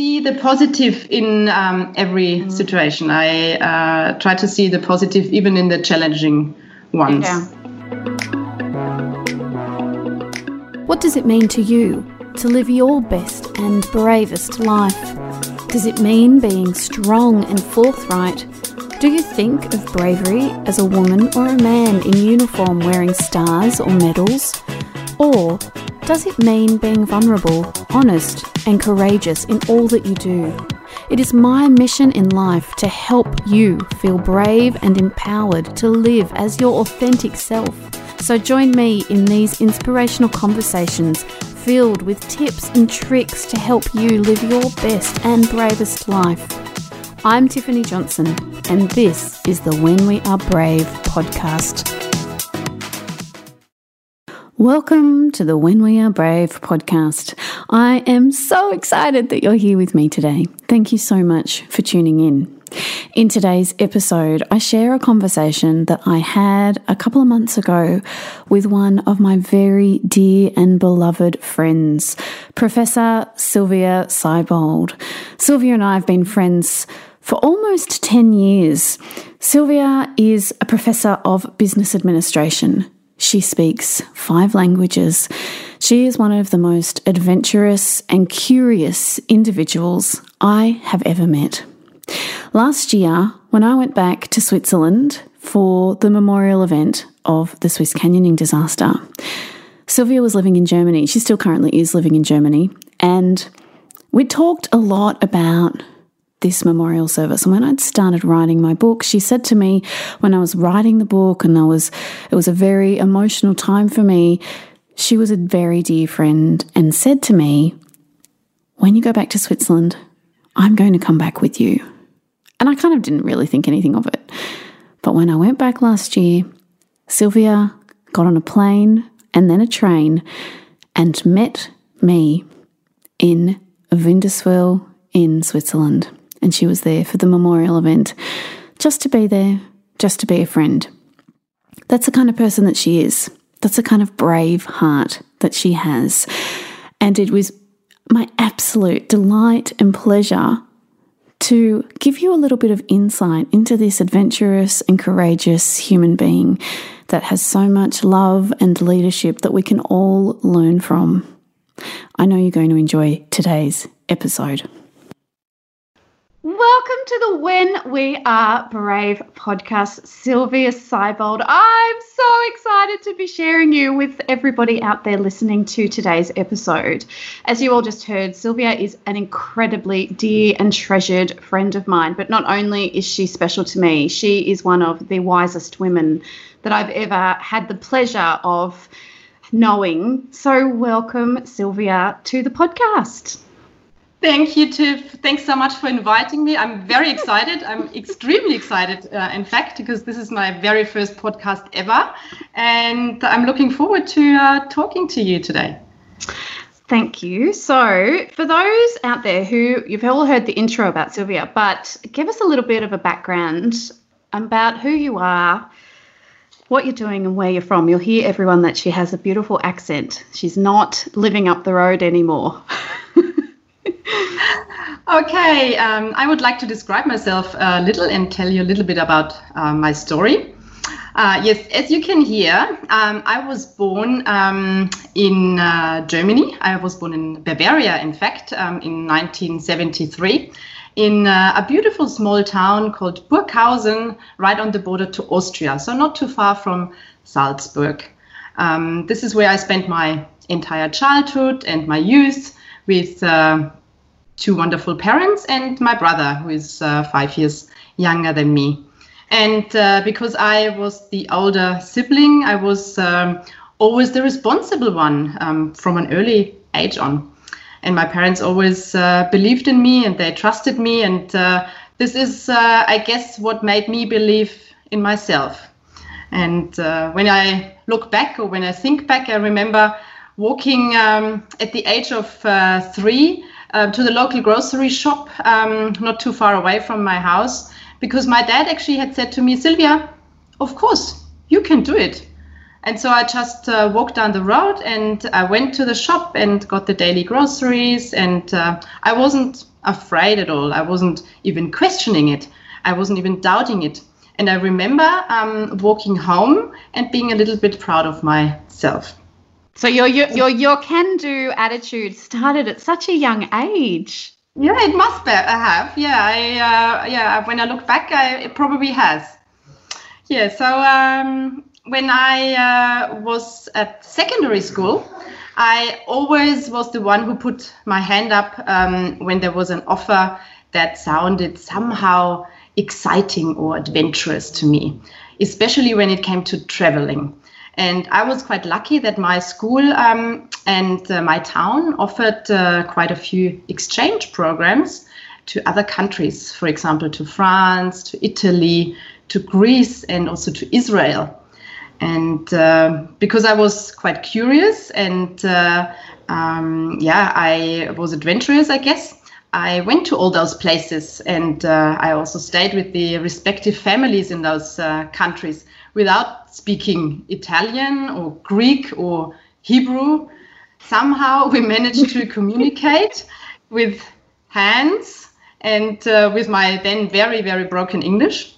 see the positive in um, every mm. situation. I uh, try to see the positive even in the challenging ones. Yeah. What does it mean to you to live your best and bravest life? Does it mean being strong and forthright? Do you think of bravery as a woman or a man in uniform wearing stars or medals? Or does it mean being vulnerable, honest, and courageous in all that you do? It is my mission in life to help you feel brave and empowered to live as your authentic self. So join me in these inspirational conversations filled with tips and tricks to help you live your best and bravest life. I'm Tiffany Johnson, and this is the When We Are Brave podcast. Welcome to the When We Are Brave podcast. I am so excited that you're here with me today. Thank you so much for tuning in. In today's episode, I share a conversation that I had a couple of months ago with one of my very dear and beloved friends, Professor Sylvia Seibold. Sylvia and I have been friends for almost 10 years. Sylvia is a professor of business administration she speaks five languages. She is one of the most adventurous and curious individuals I have ever met. Last year, when I went back to Switzerland for the memorial event of the Swiss canyoning disaster, Sylvia was living in Germany. She still currently is living in Germany. And we talked a lot about this memorial service. And when I'd started writing my book, she said to me when I was writing the book and I was it was a very emotional time for me, she was a very dear friend and said to me, "When you go back to Switzerland, I'm going to come back with you." And I kind of didn't really think anything of it. But when I went back last year, Sylvia got on a plane and then a train and met me in Wilderswil in Switzerland and she was there for the memorial event just to be there, just to be a friend. That's the kind of person that she is. That's the kind of brave heart that she has. And it was my absolute delight and pleasure to give you a little bit of insight into this adventurous and courageous human being that has so much love and leadership that we can all learn from. I know you're going to enjoy today's episode. Welcome to the When We Are Brave podcast, Sylvia Seibold. I'm so excited to be sharing you with everybody out there listening to today's episode. As you all just heard, Sylvia is an incredibly dear and treasured friend of mine, but not only is she special to me, she is one of the wisest women that I've ever had the pleasure of knowing. So, welcome, Sylvia, to the podcast. Thank you, Tiff. Thanks so much for inviting me. I'm very excited. I'm extremely excited, uh, in fact, because this is my very first podcast ever. And I'm looking forward to uh, talking to you today. Thank you. So, for those out there who you've all heard the intro about Sylvia, but give us a little bit of a background about who you are, what you're doing, and where you're from. You'll hear everyone that she has a beautiful accent. She's not living up the road anymore. okay, um, I would like to describe myself a little and tell you a little bit about uh, my story. Uh, yes, as you can hear, um, I was born um, in uh, Germany. I was born in Bavaria, in fact, um, in 1973, in uh, a beautiful small town called Burghausen, right on the border to Austria, so not too far from Salzburg. Um, this is where I spent my entire childhood and my youth with uh, two wonderful parents and my brother, who is uh, five years younger than me. And uh, because I was the older sibling, I was um, always the responsible one um, from an early age on. And my parents always uh, believed in me and they trusted me. And uh, this is, uh, I guess, what made me believe in myself. And uh, when I look back or when I think back, I remember walking um, at the age of three uh, to the local grocery shop, um, not too far away from my house, because my dad actually had said to me, Sylvia, of course, you can do it. And so I just uh, walked down the road and I went to the shop and got the daily groceries. And uh, I wasn't afraid at all. I wasn't even questioning it. I wasn't even doubting it. And I remember um, walking home and being a little bit proud of myself. So your your your, your can-do attitude started at such a young age. Yeah, it must be. Have. Yeah, I uh, yeah. When I look back, I, it probably has. Yeah. So um, when I uh, was at secondary school, I always was the one who put my hand up um, when there was an offer that sounded somehow exciting or adventurous to me, especially when it came to traveling. And I was quite lucky that my school um, and uh, my town offered uh, quite a few exchange programs to other countries, for example, to France, to Italy, to Greece, and also to Israel. And uh, because I was quite curious and uh, um, yeah, I was adventurous, I guess. I went to all those places and uh, I also stayed with the respective families in those uh, countries without speaking Italian or Greek or Hebrew. Somehow we managed to communicate with hands and uh, with my then very, very broken English.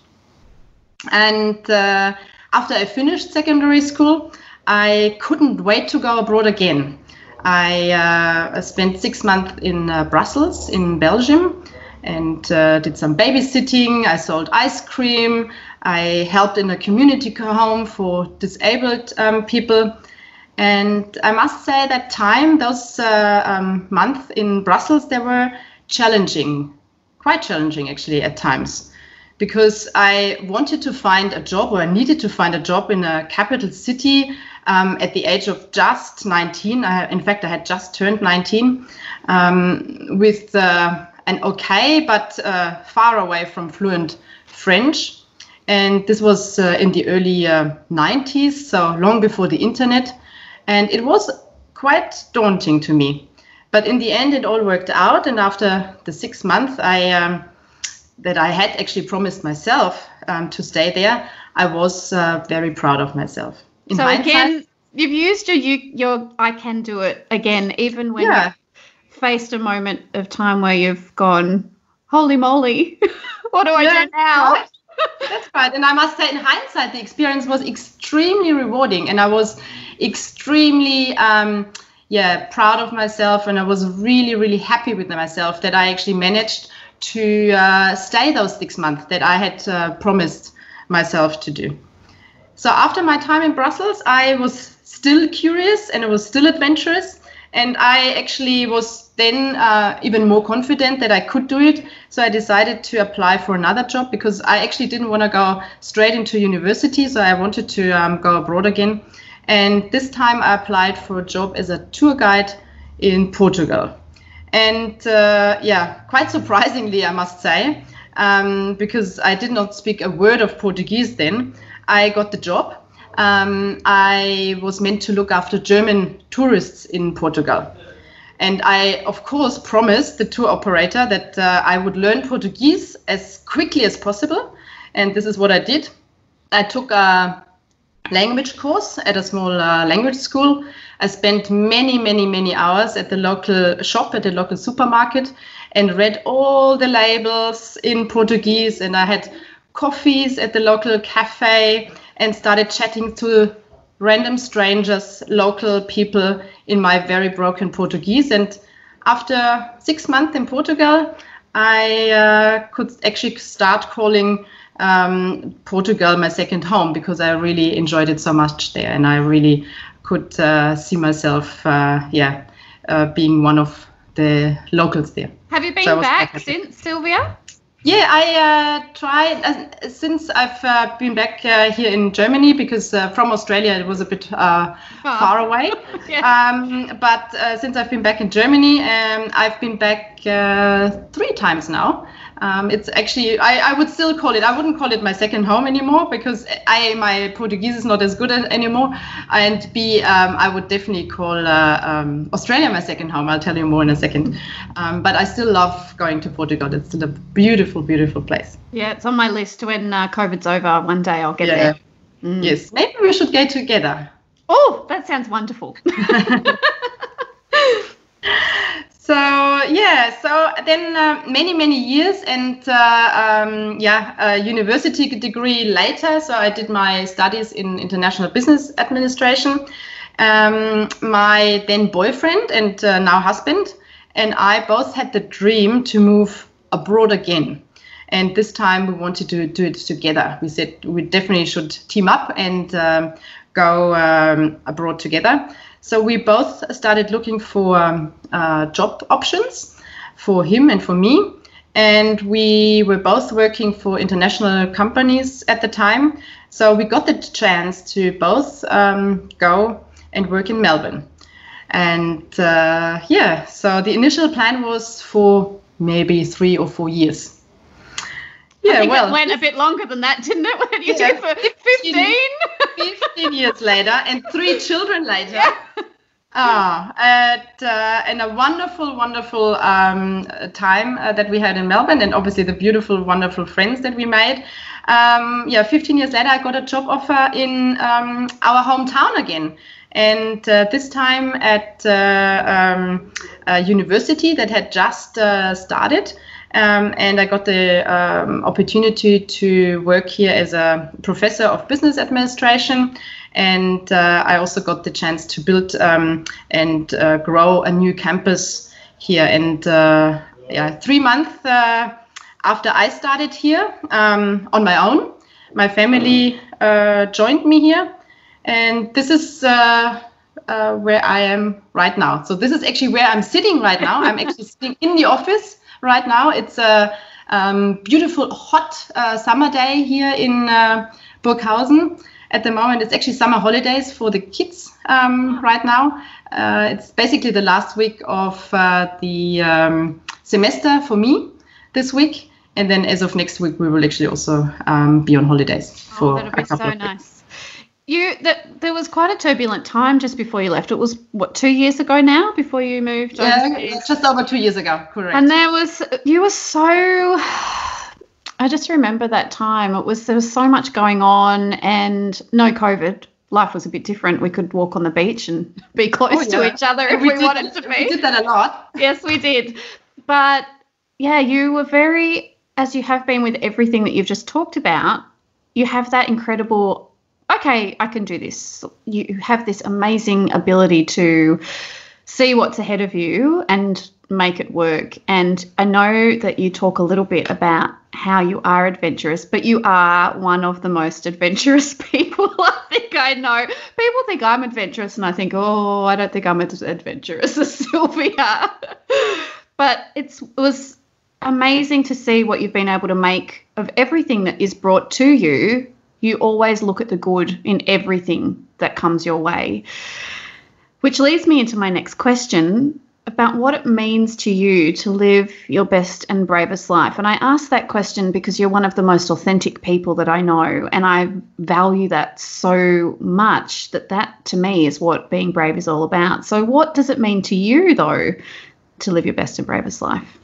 And uh, after I finished secondary school, I couldn't wait to go abroad again. I uh, spent six months in uh, Brussels, in Belgium, and uh, did some babysitting. I sold ice cream. I helped in a community home for disabled um, people. And I must say that time, those uh, um, months in Brussels, they were challenging, quite challenging actually at times, because I wanted to find a job or I needed to find a job in a capital city um, at the age of just 19. I, in fact, I had just turned 19 um, with uh, an okay but uh, far away from fluent French. And this was uh, in the early 90s, uh, so long before the internet. And it was quite daunting to me. But in the end, it all worked out. And after the six months I, um, that I had actually promised myself um, to stay there, I was uh, very proud of myself. In so again, you've used your you, your I can do it again, even when yeah. you faced a moment of time where you've gone, holy moly, what do I yeah, do now? That's right. And I must say, in hindsight, the experience was extremely rewarding, and I was extremely. Um, yeah, proud of myself, and I was really, really happy with myself that I actually managed to uh, stay those six months that I had uh, promised myself to do. So after my time in Brussels, I was still curious and I was still adventurous. And I actually was then uh, even more confident that I could do it. So I decided to apply for another job because I actually didn't want to go straight into university. So I wanted to um, go abroad again. And this time I applied for a job as a tour guide in Portugal. And uh, yeah, quite surprisingly, I must say, um, because I did not speak a word of Portuguese then. I got the job. Um, I was meant to look after German tourists in Portugal. And I, of course, promised the tour operator that uh, I would learn Portuguese as quickly as possible. And this is what I did. I took a language course at a small uh, language school. I spent many, many, many hours at the local shop, at the local supermarket, and read all the labels in Portuguese. And I had coffees at the local cafe and started chatting to random strangers, local people in my very broken Portuguese. And after six months in Portugal, I uh, could actually start calling um, Portugal my second home because I really enjoyed it so much there, and I really could uh, see myself, uh, yeah, uh, being one of the locals there. Have you been so back since, Sylvia? Yeah, I uh, tried uh, since I've uh, been back uh, here in Germany because uh, from Australia it was a bit uh, oh. far away. yeah. um, but since I've been back in Germany, um, I've been back three times now. Um, it's actually I, I would still call it I wouldn't call it my second home anymore because I my Portuguese is not as good anymore and B um, I would definitely call uh, um, Australia my second home I'll tell you more in a second um, but I still love going to Portugal it's still a beautiful beautiful place yeah it's on my list when uh, COVID's over one day I'll get yeah. there Mm. Yes, maybe we should go together. Oh, that sounds wonderful. so yeah, so then uh, many many years and uh, um, yeah, a university degree later. So I did my studies in international business administration. Um, my then boyfriend and uh, now husband and I both had the dream to move abroad again. And this time we wanted to do it together. We said we definitely should team up and um, go um, abroad together. So we both started looking for um, uh, job options for him and for me. And we were both working for international companies at the time. So we got the chance to both um, go and work in Melbourne. And uh, yeah, so the initial plan was for maybe three or four years. Yeah, well, it went a bit longer than that, didn't it? When you yeah, for 15? 15 years later and three children later. Yeah. Ah, at, uh, and a wonderful, wonderful um, time uh, that we had in Melbourne, and obviously the beautiful, wonderful friends that we made. Um, yeah, 15 years later, I got a job offer in um, our hometown again and uh, this time at uh, um, a university that had just uh, started. Um, and I got the um, opportunity to work here as a professor of business administration. And uh, I also got the chance to build um, and uh, grow a new campus here. And uh, yeah, three months after I started here um, on my own, my family joined me here and this is uh, uh, where I am right now. So this is actually where I'm sitting right now. I'm actually sitting in the office right now. It's a um, beautiful hot uh, summer day here in uh, Burghausen. At the moment, it's actually summer holidays for the kids um, right now. Uh, it's basically the last week of uh, the um, semester for me this week. And then as of next week, we will actually also um, be on holidays oh, for oh, a couple so of weeks. Nice. You that there was quite a turbulent time just before you left. It was what two years ago now before you moved. Yeah, just over two years ago. Correct. And there was you were so. I just remember that time. It was there was so much going on and no COVID. Life was a bit different. We could walk on the beach and be close oh, yeah. to each other if we, we did, wanted to be. We did that a lot. yes, we did. But yeah, you were very, as you have been with everything that you've just talked about, you have that incredible okay, I can do this. You have this amazing ability to see what's ahead of you and make it work. And I know that you talk a little bit about how you are adventurous, but you are one of the most adventurous people I think I know. People think I'm adventurous, and I think, oh, I don't think I'm as adventurous as Sylvia. but it was amazing to see what you've been able to make of everything that is brought to you you always look at the good in everything that comes your way. Which leads me into my next question about what it means to you to live your best and bravest life. And I ask that question because you're one of the most authentic people that I know. And I value that so much that that to me is what being brave is all about. So, what does it mean to you, though, to live your best and bravest life?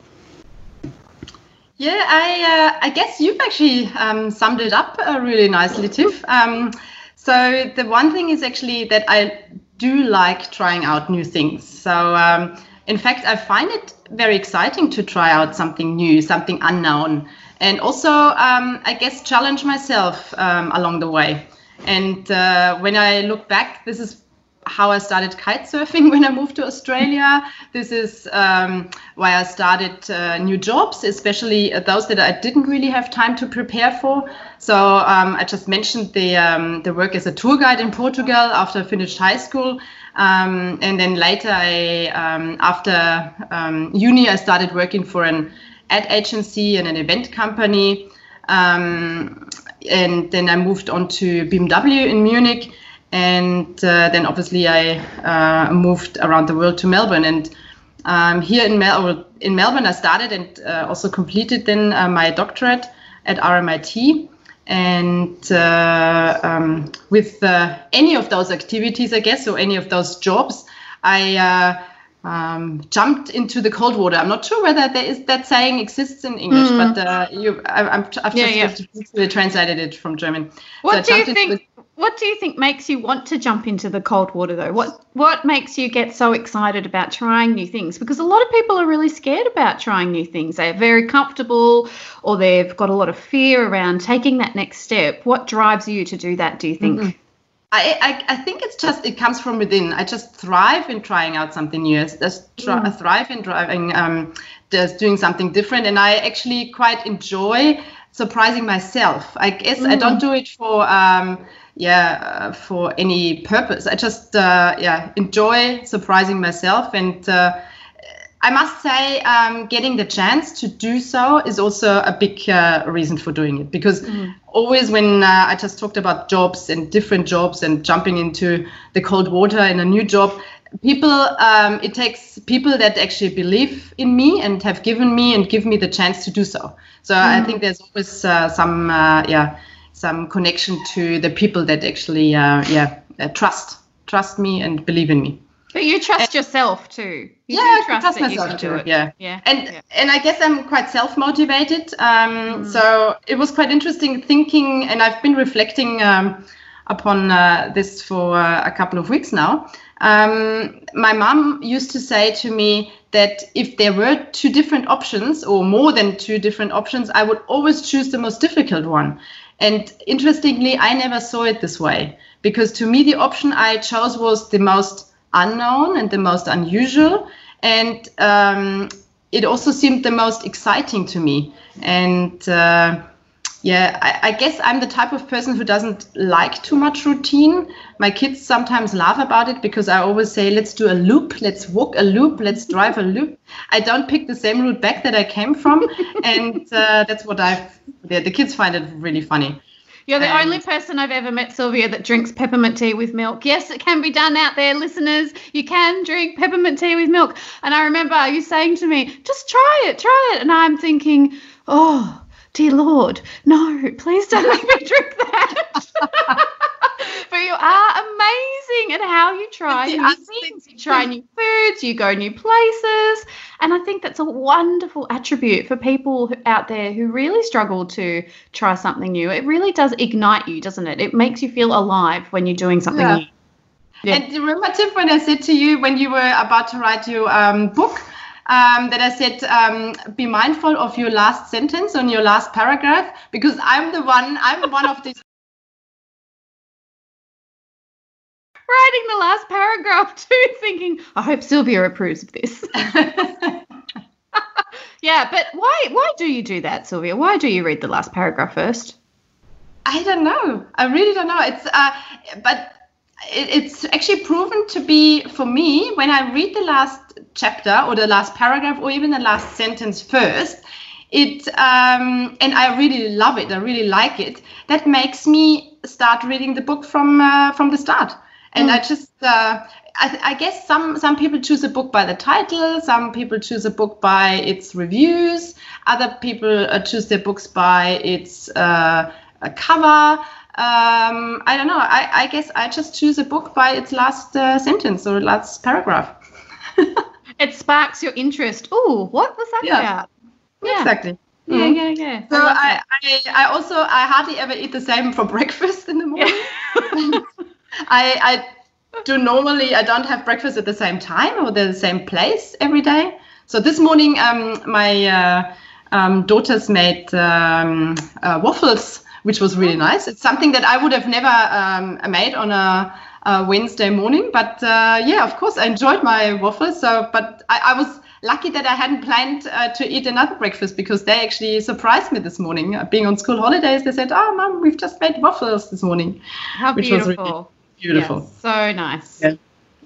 Yeah, I uh, I guess you've actually um, summed it up uh, really nicely, Tiff. Um, so the one thing is actually that I do like trying out new things. So um, in fact, I find it very exciting to try out something new, something unknown, and also um, I guess challenge myself um, along the way. And uh, when I look back, this is how I started kite surfing when I moved to Australia. This is um, why I started uh, new jobs, especially those that I didn't really have time to prepare for. So um, I just mentioned the um, the work as a tour guide in Portugal after I finished high school. Um, and then later, I um, after um, uni, I started working for an ad agency and an event company. and then I moved on to BMW in Munich and uh, then obviously I uh, moved around the world to Melbourne. And um, here in, Mel- in Melbourne, I started and uh, also completed then uh, my doctorate at RMIT. And uh, um, with uh, any of those activities, I guess, or any of those jobs, I um, jumped into the cold water. I'm not sure whether there is that saying exists in English, mm. but you, I, have just yeah, yeah. translated it from German. What so do you think? What do you think makes you want to jump into the cold water though? What what makes you get so excited about trying new things? Because a lot of people are really scared about trying new things. They're very comfortable or they've got a lot of fear around taking that next step. What drives you to do that, do you think? Mm-hmm. I, I, I, think it's just it comes from within. I just thrive in trying out something new. I just try, mm. thrive in driving, um, just doing something different, and I actually quite enjoy surprising myself. I guess mm. I don't do it for um, yeah uh, for any purpose i just uh, yeah enjoy surprising myself and uh, i must say um, getting the chance to do so is also a big uh, reason for doing it because mm. always when uh, i just talked about jobs and different jobs and jumping into the cold water in a new job people um, it takes people that actually believe in me and have given me and give me the chance to do so so mm. i think there's always uh, some yeah some connection to the people that actually uh, yeah uh, trust trust me and believe in me but you trust and, yourself too you yeah trust, trust myself too yeah yeah and yeah. and i guess i'm quite self-motivated um, mm. so it was quite interesting thinking and i've been reflecting um, upon uh, this for uh, a couple of weeks now um, my mom used to say to me that if there were two different options or more than two different options, I would always choose the most difficult one. And interestingly, I never saw it this way because to me, the option I chose was the most unknown and the most unusual. And um, it also seemed the most exciting to me. And uh, yeah, I, I, guess I'm the type of person who doesn't like too much routine. My kids sometimes laugh about it because I always say, let's do a loop, let's walk a loop, let's drive a loop. I don't pick the same route back that I came from. and uh, that's what I've, yeah, the kids find it really funny. You're the and only person I've ever met, Sylvia, that drinks peppermint tea with milk. Yes, it can be done out there, listeners. You can drink peppermint tea with milk. And I remember you saying to me, just try it, try it. And I'm thinking, oh, dear Lord, no, please don't make me drink that. but you are amazing at how you try new things. You try new foods, you go new places. And I think that's a wonderful attribute for people out there who really struggle to try something new. It really does ignite you, doesn't it? It makes you feel alive when you're doing something yeah. new. Yeah. And remember, Tiff, when I said to you when you were about to write your um, book, um, that I said, um, be mindful of your last sentence on your last paragraph, because I'm the one, I'm one of these. Writing the last paragraph too, thinking, I hope Sylvia approves of this. yeah, but why why do you do that, Sylvia? Why do you read the last paragraph first? I don't know. I really don't know. It's uh, but it's actually proven to be for me when I read the last chapter or the last paragraph or even the last sentence first it um, and i really love it i really like it that makes me start reading the book from uh, from the start and mm. i just uh, I, I, guess some some people choose a book by the title some people choose a book by its reviews other people uh, choose their books by its uh, cover um, i don't know I, I, guess i just choose a book by its last uh, sentence or last paragraph it sparks your interest. Oh, what was that yeah. about? Yeah. Exactly. Yeah, mm-hmm. yeah, yeah. So I, I, I, also I hardly ever eat the same for breakfast in the morning. Yeah. I, I do normally I don't have breakfast at the same time or the same place every day. So this morning, um, my uh, um, daughters made um, uh, waffles, which was really nice. It's something that I would have never um, made on a uh, Wednesday morning. But uh, yeah, of course, I enjoyed my waffles. So, but I, I was lucky that I hadn't planned uh, to eat another breakfast because they actually surprised me this morning. Uh, being on school holidays, they said, "Oh, mom, we've just made waffles this morning," How which beautiful. was really beautiful. Yes, so nice. Yeah.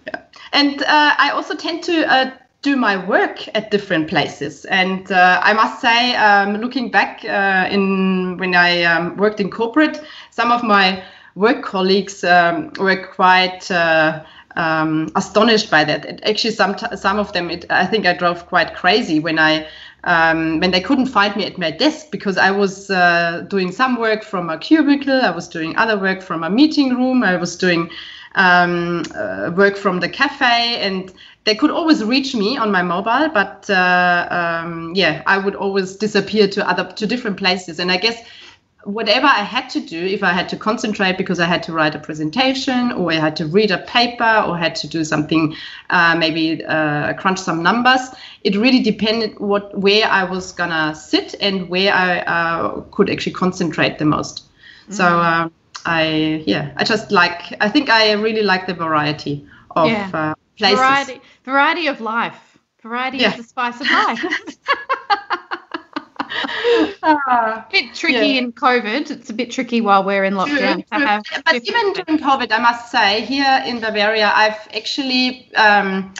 yeah. And uh, I also tend to uh, do my work at different places. And uh, I must say, um, looking back uh, in when I um, worked in corporate, some of my work colleagues um, were quite uh, um, astonished by that. It, actually, some some of them, it, I think I drove quite crazy when I um, when they couldn't find me at my desk because I was uh, doing some work from a cubicle, I was doing other work from a meeting room, I was doing um, uh, work from the cafe, and they could always reach me on my mobile. But uh, um, yeah, I would always disappear to other to different places, and I guess whatever I had to do, if I had to concentrate because I had to write a presentation or I had to read a paper or had to do something, uh, maybe uh, crunch some numbers, it really depended what where I was gonna sit and where I uh, could actually concentrate the most. Mm-hmm. So uh, I yeah, I just like I think I really like the variety of yeah. Uh, places. Variety, variety of life. Variety yeah. is the spice of life. uh, bit tricky yeah. in COVID. It's a bit tricky while we're in lockdown. True, true. but even during COVID, I must say, here in Bavaria, I've actually. Um,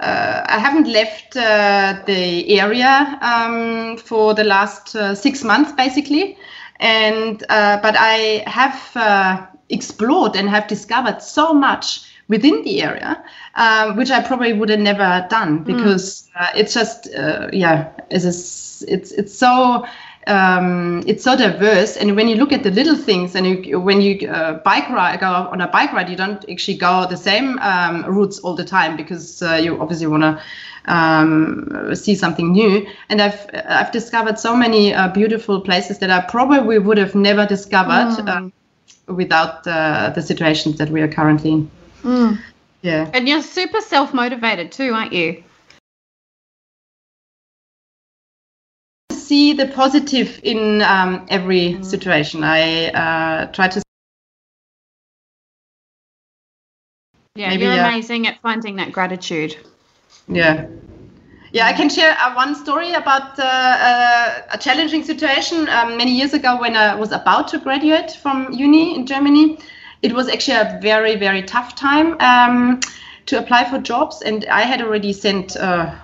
uh, I haven't left uh, the area um, for the last uh, six months, basically, and uh, but I have uh, explored and have discovered so much within the area, um, which I probably would have never done hmm. because mm. it's just yeah, it's it's it's so um, it's so diverse. And when you look at the little things, and you, when you uh, bike ride, go on a bike ride, you don't actually go the same um, routes all the time because uh, you obviously want to um, see something new. And I've I've discovered so many uh, beautiful places that I probably would have never discovered mm. without uh, the situations that we are currently in. Mm. Yeah. And you're super self motivated too, aren't you? see the positive in um, every mm. situation. I uh, try to. Yeah, Maybe, you're amazing at finding that gratitude. Yeah. Yeah, I can share uh, one story about uh, uh, a challenging situation um, many years ago when I was about to graduate from uni in Germany. It was actually a very, very tough time um, to apply for jobs, and I had already sent uh,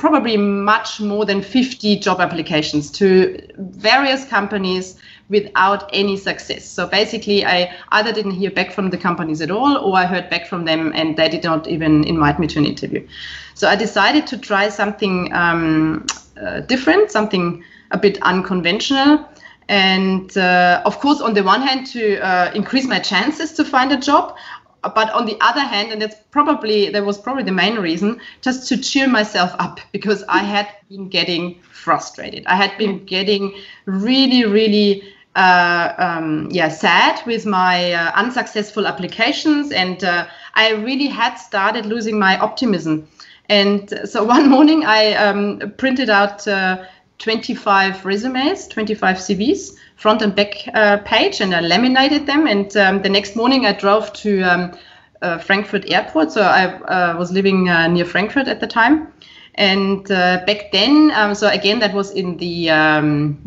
probably much more than 50 job applications to various companies without any success. So basically, I either didn't hear back from the companies at all, or I heard back from them and they did not even invite me to an interview. So I decided to try something um, uh, different, something a bit unconventional. And uh, of course, on the one hand, to uh, increase my chances to find a job, but on the other hand, and that's probably that was probably the main reason, just to cheer myself up because I had been getting frustrated. I had been getting really, really uh, um, yeah sad with my uh, unsuccessful applications, and uh, I really had started losing my optimism. And so one morning, I um, printed out uh, 25 resumes, 25 CVs front and back uh, page and I laminated them. And um, the next morning I drove to um, uh, Frankfurt Airport. So I uh, was living uh, near Frankfurt at the time. And uh, back then, um, so again, that was in the um,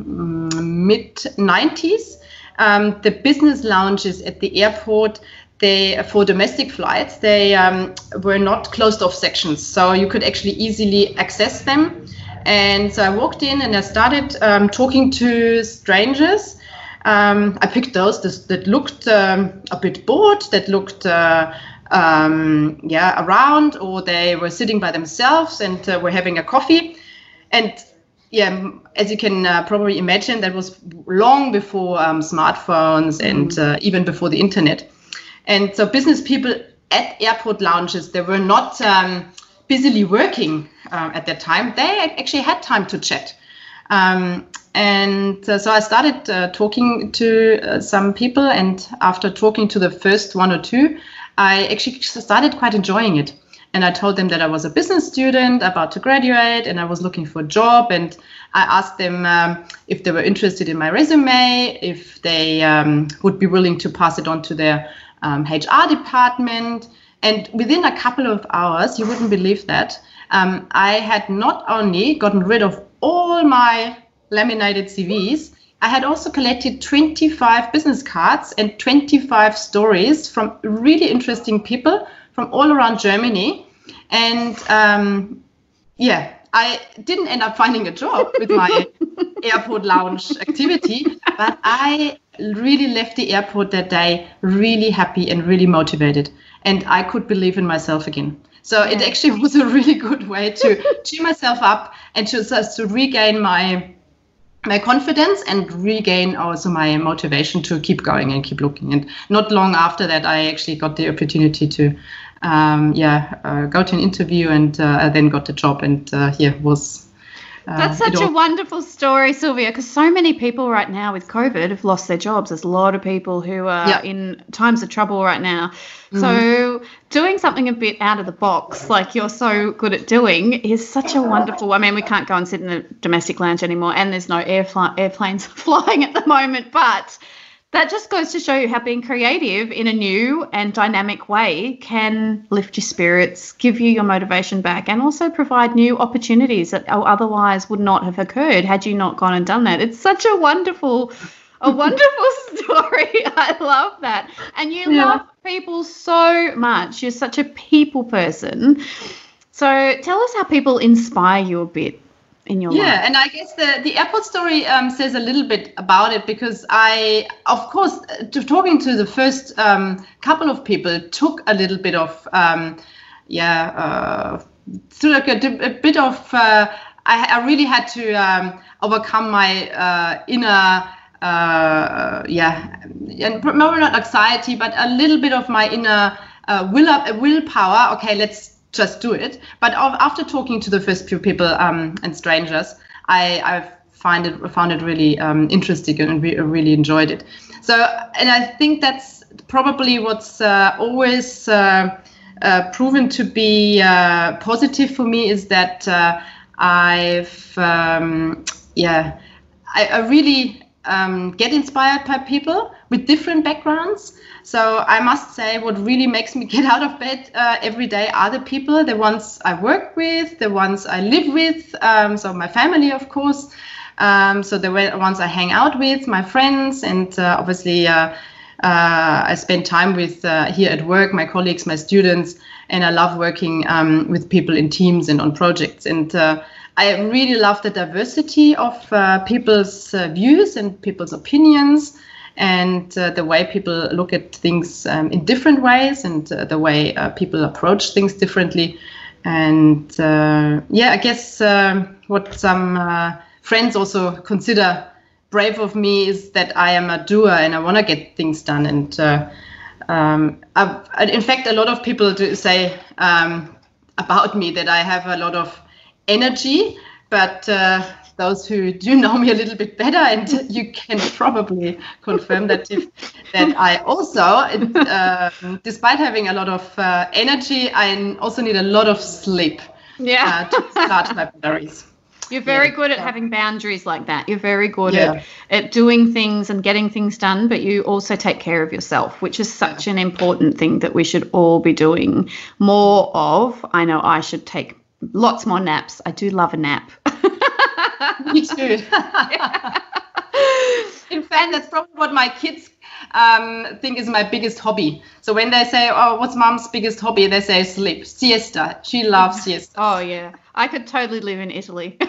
mid 90s. Um, the business lounges at the airport they for domestic flights they um, were not closed off sections so you could actually easily access them and so I walked in and I started um, talking to strangers. Um, I picked those that, that looked um, a bit bored, that looked uh, um, yeah around, or they were sitting by themselves and uh, were having a coffee. And yeah, as you can uh, probably imagine, that was long before um, smartphones and mm. uh, even before the internet. And so business people at airport lounges, they were not um, busily working uh, at that time, they actually had time to chat. Um, and uh, so I started uh, talking to uh, some people, and after talking to the first one or two, I actually started quite enjoying it. And I told them that I was a business student about to graduate and I was looking for a job. And I asked them um, if they were interested in my resume, if they um, would be willing to pass it on to their um, HR department. And within a couple of hours, you wouldn't believe that, um, I had not only gotten rid of all my laminated CVs, I had also collected 25 business cards and 25 stories from really interesting people from all around Germany. And um, yeah, I didn't end up finding a job with my airport lounge activity, but I really left the airport that day really happy and really motivated and I could believe in myself again. So yeah. it actually was a really good way to cheer myself up and to to regain my my confidence and regain also my motivation to keep going and keep looking. And not long after that, I actually got the opportunity to, um, yeah, uh, go to an interview and uh, I then got the job. And uh, here was Uh, That's such all- a wonderful story, Sylvia, because so many people right now with COVID have lost their jobs. There's a lot of people who are yeah. in times of trouble right now. Mm-hmm. So doing something a bit out of the box, like you're so good at doing, is such a wonderful. I mean, we can't go and sit in the domestic lounge anymore, and there's no air airplanes flying at the moment, but that just goes to show you how being creative in a new and dynamic way can lift your spirits, give you your motivation back, and also provide new opportunities that otherwise would not have occurred had you not gone and done that. It's such a wonderful, a wonderful story. I love that. And you yeah. love people so much. You're such a people person. So tell us how people inspire you a bit in your yeah life. and i guess the the airport story um, says a little bit about it because i of course to talking to the first um, couple of people took a little bit of um, yeah uh, like a, a bit of uh, I, I, really had to um, overcome my uh, inner uh, yeah and maybe not anxiety but a little bit of my inner uh, will up willpower okay let's just do it. But after talking to the first few people um, and strangers, I, I find it found it really um, interesting and re- really enjoyed it. So, and I think that's probably what's uh, always uh, uh, proven to be uh, positive for me is that uh, I've um, yeah I, I really um, get inspired by people with different backgrounds. So I must say, what really makes me get out of bed uh, every day are the people, the ones I work with, the ones I live with. Um, so my family, of course. Um, so the ones I hang out with, my friends, and uh, obviously uh, uh I spend time with uh, here at work, my colleagues, my students, and I love working um, with people in teams and on projects. And uh, I really love the diversity of people's views and people's opinions and uh, the way people look at things um, in different ways and uh, the way uh, people approach things differently. And uh, yeah, I guess um, what some friends also consider brave of me is that I am a doer and I want to get things done. And um, in fact, a lot of people do say um, about me that I have a lot of energy, but uh, those who do know me a little bit better, and you can probably confirm that if, that I also, uh, despite having a lot of uh, energy, I also need a lot of sleep. Yeah. Uh, to start my batteries. You're very yeah. good at having boundaries like that. You're very good yeah. at, at doing things and getting things done, but you also take care of yourself, which is such an important thing that we should all be doing more of. I know I should take lots more naps. I do love a nap. Me too. In fact, that's probably what my kids um, think is my biggest hobby. So when they say, "Oh, what's mom's biggest hobby?" they say sleep, siesta. She loves siesta. Oh yeah, I could totally live in Italy.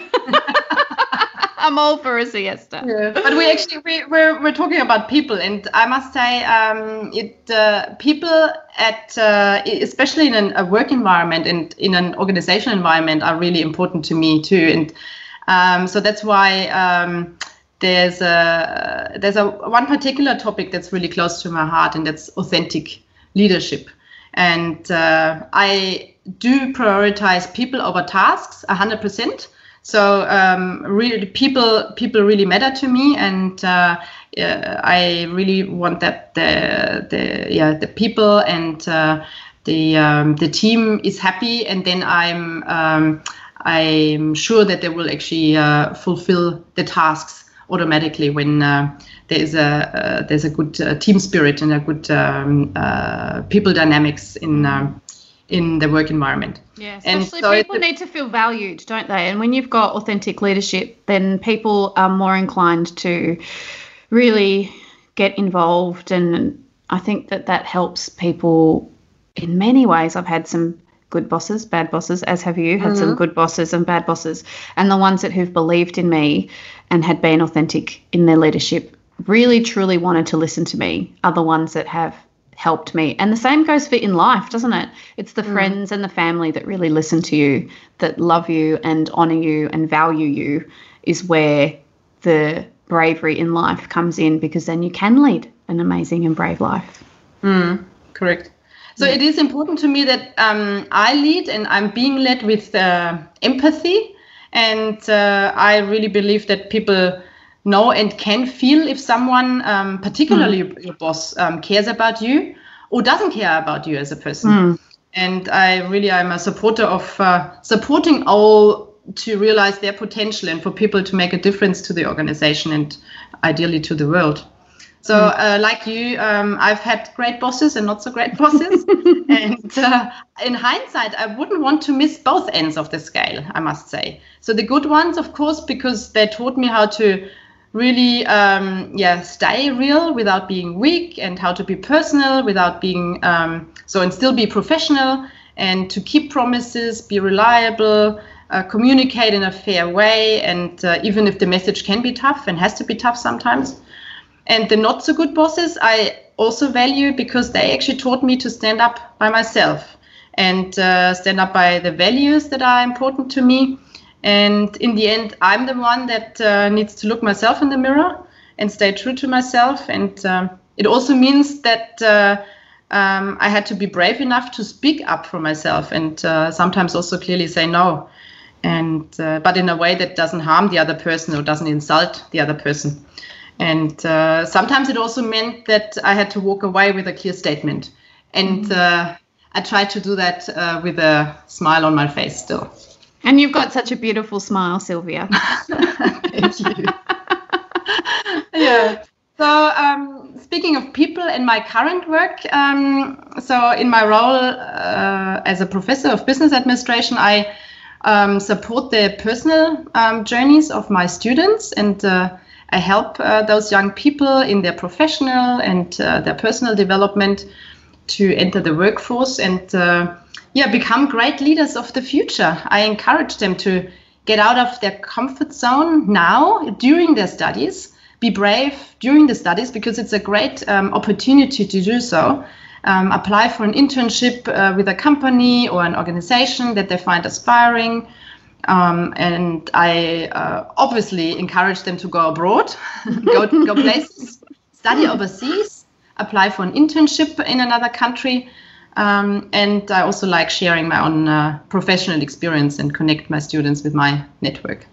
I'm all for a siesta. Yeah. But we actually we, we're we're talking about people, and I must say, um, it uh, people at uh, especially in an, a work environment and in an organizational environment are really important to me too, and um, so that's why. Um, there's a there's a one particular topic that's really close to my heart, and that's authentic leadership. And uh, I do prioritize people over tasks 100%. So um, really, people people really matter to me, and uh, uh, I really want that the the yeah the people and uh, the um, the team is happy, and then I'm um, I'm sure that they will actually uh, fulfill the tasks automatically when uh, there is a uh, there's a good uh, team spirit and a good um, uh, people dynamics in in the work environment. Yeah, especially so people need to feel valued, don't they? And when you've got authentic leadership, then people are more inclined to really get involved. And I think that that helps people in many ways. I've had some good bosses, bad bosses, as have you, had mm-hmm. some good bosses and bad bosses. And the ones that who've believed in me and had been authentic in their leadership really truly wanted to listen to me are the ones that have helped me. And the same goes for in life, doesn't it? It's the mm. friends and the family that really listen to you, that love you and honor you and value you, is where the bravery in life comes in because then you can lead an amazing and brave life. Mm, correct. So it is important to me that um, I lead and I'm being led with uh, empathy And uh, I really believe that people know and can feel if someone, um, particularly mm. your boss, um, cares about you or doesn't care about you as a person. Mm. And I really am a supporter of uh, supporting all to realize their potential and for people to make a difference to the organization and ideally to the world. So, mm. uh, like you, um, I've had great bosses and not so great bosses. and uh, in hindsight, I wouldn't want to miss both ends of the scale, I must say. So, the good ones, of course, because they taught me how to really um, yeah stay real without being weak and how to be personal without being um, so and still be professional and to keep promises be reliable uh, communicate in a fair way and uh, even if the message can be tough and has to be tough sometimes and the not so good bosses, I also value because they actually taught me to stand up by myself and uh, stand up by the values that are important to me. And in the end, I'm the one that uh, needs to look myself in the mirror and stay true to myself. And um, it also means that uh, um, I had to be brave enough to speak up for myself and uh, sometimes also clearly say no. And uh, but in a way that doesn't harm the other person or doesn't insult the other person. And uh, sometimes it also meant that I had to walk away with a clear statement. And mm-hmm. uh, I tried to do that uh, with a smile on my face still. And you've got such a beautiful smile, Sylvia. Thank you. yeah. So, um, speaking of people and my current work, um, so in my role uh, as a professor of business administration, I um, support the personal um, journeys of my students and uh, I help uh, those young people in their professional and uh, their personal development to enter the workforce and uh, yeah become great leaders of the future. I encourage them to get out of their comfort zone now during their studies. Be brave during the studies because it's a great um, opportunity to do so. Um, apply for an internship uh, with a company or an organization that they find aspiring um, and I uh, obviously encourage them to go abroad, go, go places, study overseas, apply for an internship in another country. Um, and I also like sharing my own uh, professional experience and connect my students with my network.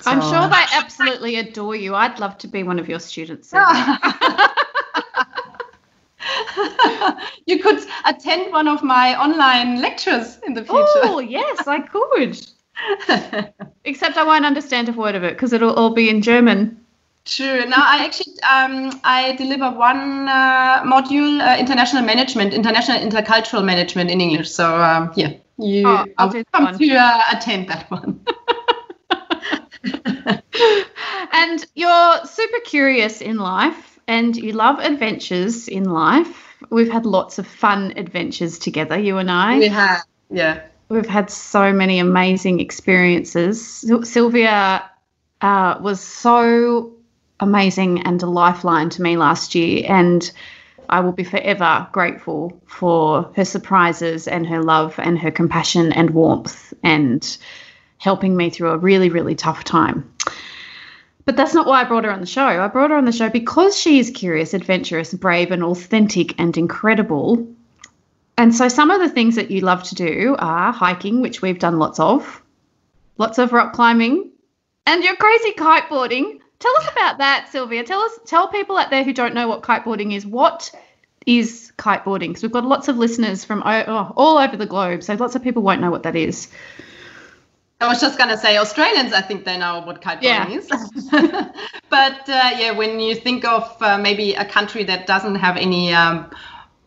So, I'm sure they absolutely adore you. I'd love to be one of your students. you could attend one of my online lectures in the future. Oh, yes, I could. Except I won't understand a word of it because it'll all be in German. True. Now I actually um, I deliver one uh, module, uh, international management, international intercultural management in English. So um, yeah, you oh, I'll come to uh, attend that one. and you're super curious in life, and you love adventures in life. We've had lots of fun adventures together, you and I. We have, yeah we've had so many amazing experiences. Sylvia uh, was so amazing and a lifeline to me last year, and I will be forever grateful for her surprises and her love and her compassion and warmth and helping me through a really, really tough time. But that's not why I brought her on the show. I brought her on the show because she is curious, adventurous, brave, and authentic and incredible. And so some of the things that you love to do are hiking, which we've done lots of, lots of rock climbing, and your crazy kiteboarding. Tell us about that, Sylvia. Tell us, tell people out there who don't know what kiteboarding is. What is kiteboarding? Because we've got lots of listeners from oh, all over the globe, so lots of people won't know what that is. I was just gonna say Australians. I think they know what kiteboarding yeah. is, but uh, yeah, when you think of uh, maybe a country that doesn't have any um,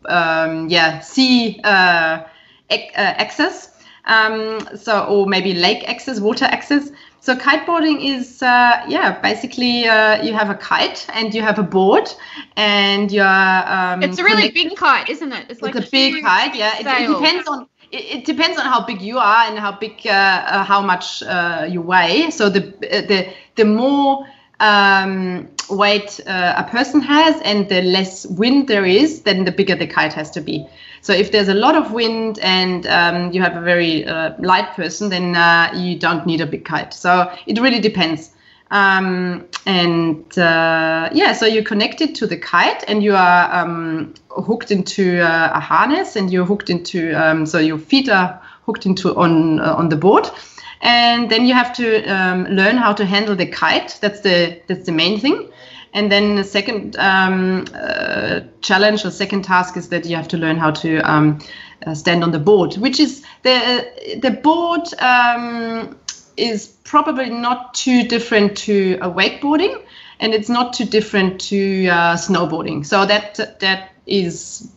um, yeah sea uh, uh, access. Um, so or maybe lake access, water access. So kiteboarding is uh, yeah basically uh, you have a kite and you have a board and you're. Um, it's a really big kite, isn't it? It's like it's a big kite. Yeah, it, it, depends on. It, depends on how big you are and how big, uh, uh, how much you weigh. So the the the more um, weight uh, a person has and the less wind there is, then the bigger the kite has to be. So if there's a lot of wind and um, you have a very uh, light person, then uh, you don't need a big kite. So it really depends. Um, and uh, yeah, so you're connected to the kite and you are um, hooked into uh, a harness and you're hooked into, um, so your feet are hooked into on, uh, on the board and then you have to um, learn how to handle the kite. That's the that's the main thing. And then the second um, uh, challenge or second task is that you have to learn how to um, uh, stand on the board, which is the the board um, is probably not too different to a wakeboarding, and it's not too different to uh, snowboarding. So that that is,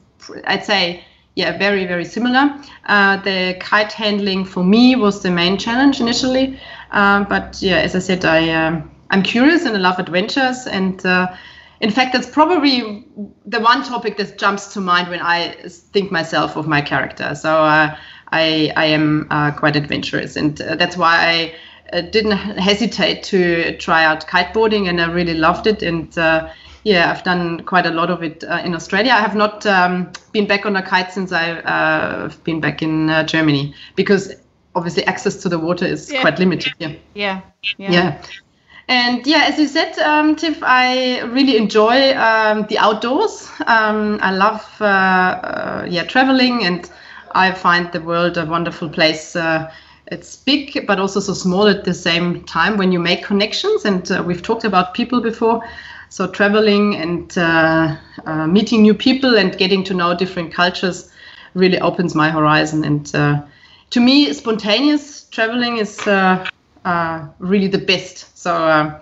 I'd say, yeah, very very similar. Uh, the kite handling for me was the main challenge initially, um, but yeah, as I said, I um, I'm curious and I love adventures and. Uh, in fact, that's probably the one topic that jumps to mind when I think myself of my character. So uh, I, I am uh, quite adventurous, and uh, that's why I uh, didn't hesitate to try out kiteboarding, and I really loved it. And uh, yeah, I've done quite a lot of it uh, in Australia. I have not um, been back on a kite since I've been back in Germany because obviously access to the water is yeah. quite limited. Yeah. Yeah. Yeah. yeah. And yeah, as you said, um, Tiff, I really enjoy um, the outdoors. Um, I love uh, uh, yeah traveling, and I find the world a wonderful place. Uh, it's big, but also so small at the same time when you make connections. And uh, we've talked about people before. So traveling and uh, uh, meeting new people and getting to know different cultures really opens my horizon. And to me, spontaneous traveling is really the best so. Uh,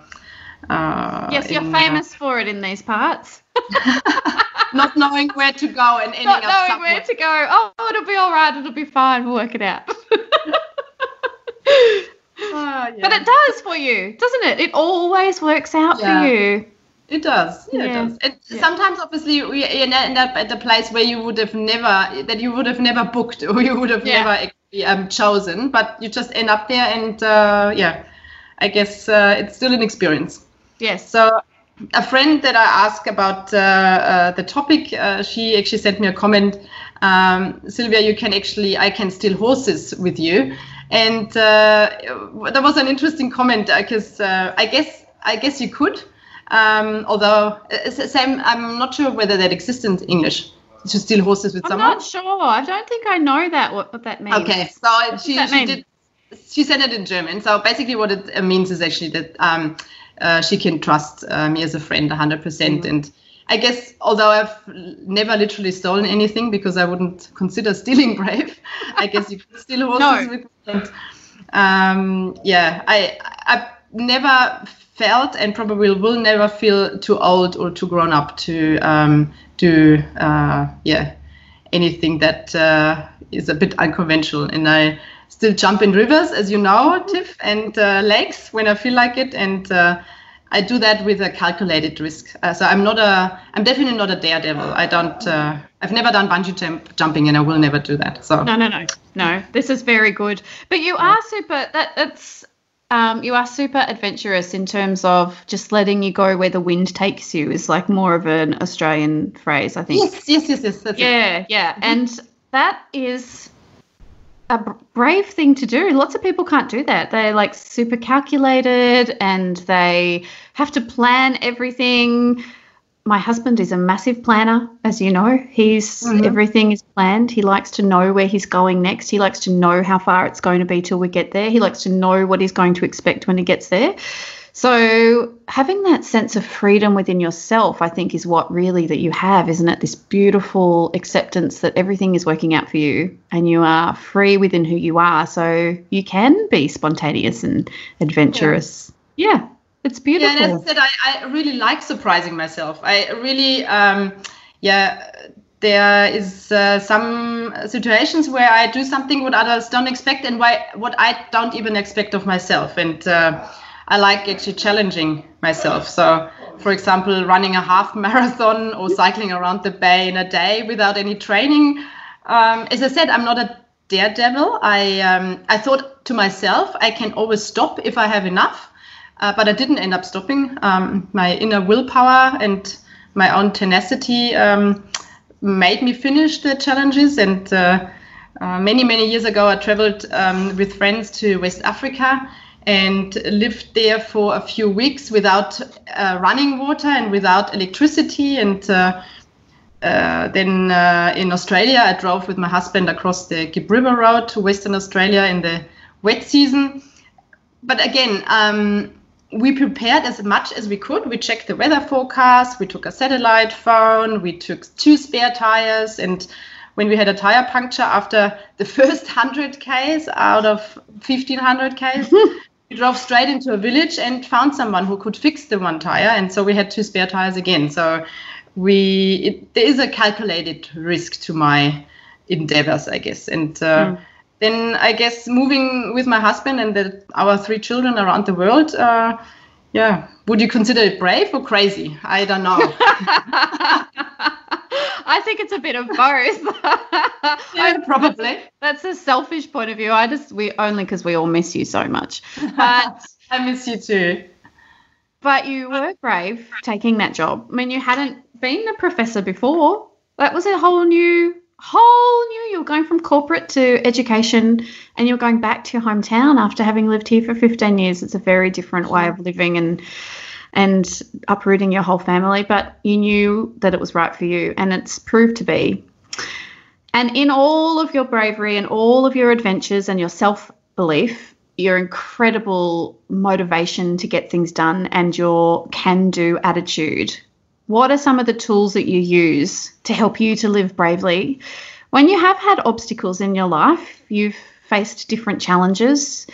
uh, yes, you're in, uh, famous for it in these parts. not knowing where to go and ending not up knowing somewhere. where to go. Oh, it'll be all right. It'll be fine. We'll work it out. Uh, yeah. But it does for you, doesn't it? It always works out yeah. for you. It does. Yeah, yeah. it does. And yeah. sometimes, obviously, we end up at a place where you would have never, that you would have never booked or you would have never um, chosen, but you just end up there and, uh, yeah, I guess uh, it's still an experience. Yes. So a friend that I asked about uh, uh, the topic, uh, she actually sent me a comment. Um, Sylvia, you can actually, I can steal horses with you, and uh, that was an interesting comment because uh, I guess I guess you could. Um, although, Sam, I'm not sure whether that exists in English to steal horses with I'm someone. I'm not sure. I don't think I know that what, what that means. Okay, so what she, she did she said it in German. So basically, what it means is actually that um, uh, she can trust uh, me as a friend 100%. percent mm-hmm. And I guess, although I've never literally stolen anything because I wouldn't consider stealing brave, I guess you could steal horses no. with. Um, yeah, I I never felt and probably will never feel too old or too grown up to um, do uh, yeah anything that uh, is a bit unconventional. And I still jump in rivers, as you know, Tiff, and uh, lakes when I feel like it. And uh, I do that with a calculated risk. Uh, so I'm not a, I'm definitely not a daredevil. I don't, uh, I've never done bungee jump, jumping, and I will never do that. So no, no, no, no. This is very good. But you are super. That it's. Um, you are super adventurous in terms of just letting you go where the wind takes you is like more of an Australian phrase, I think. Yes, yes, yes, yes. yeah, it. yeah, mm-hmm. and that is a brave thing to do. Lots of people can't do that. They're like super calculated and they have to plan everything. My husband is a massive planner, as you know. He's mm-hmm. everything is planned. He likes to know where he's going next. He likes to know how far it's going to be till we get there. He likes to know what he's going to expect when he gets there. So having that sense of freedom within yourself, I think, is what really that you have, isn't it? This beautiful acceptance that everything is working out for you and you are free within who you are. So you can be spontaneous and adventurous. Yeah. yeah it's beautiful. Yeah, and as I said, I, I really like surprising myself. I really, um, yeah, there is uh, some situations where I do something what others don't expect and why what I don't even expect of myself. And uh, I like actually challenging myself. So, for example, running a half marathon or cycling around the bay in a day without any training. Um, as I said, I'm not a daredevil. I um, I thought to myself, I can always stop if I have enough, uh, but I didn't end up stopping. Um, my inner willpower and my own tenacity um, made me finish the challenges. And uh, uh, many many years ago, I traveled um, with friends to West Africa and lived there for a few weeks without uh, running water and without electricity. And uh, uh, then in Australia, I drove with my husband across the Gibb River Road to Western Australia in the wet season. but again, um, we prepared as much as we could. We checked the weather forecast. We took a satellite phone. We took two spare tires. And when we had a tire puncture after the first 100 Ks out of 1500 Ks, we drove straight into a village and found someone who could fix the one tire. And so we had two spare tires again. So we it, there is a calculated risk to my endeavors, I guess. And uh, mm then I guess moving with my husband and the, our three children around the world, uh, yeah, would you consider it brave or crazy? I don't know. I think it's a bit of both. yeah, probably. That's a selfish point of view. I just we only because we all miss you so much. But I miss you too. But you were brave taking that job. I mean, you hadn't been a professor before. That was a whole new whole new you're going from corporate to education and you're going back to your hometown after having lived here for 15 years. It's a very different way of living and and uprooting your whole family but you knew that it was right for you and it's proved to be. And in all of your bravery and all of your adventures and your self belief your incredible motivation to get things done and your can do attitude what are some of the tools that you use to help you to live bravely? When you have had obstacles in your life, you've faced different challenges,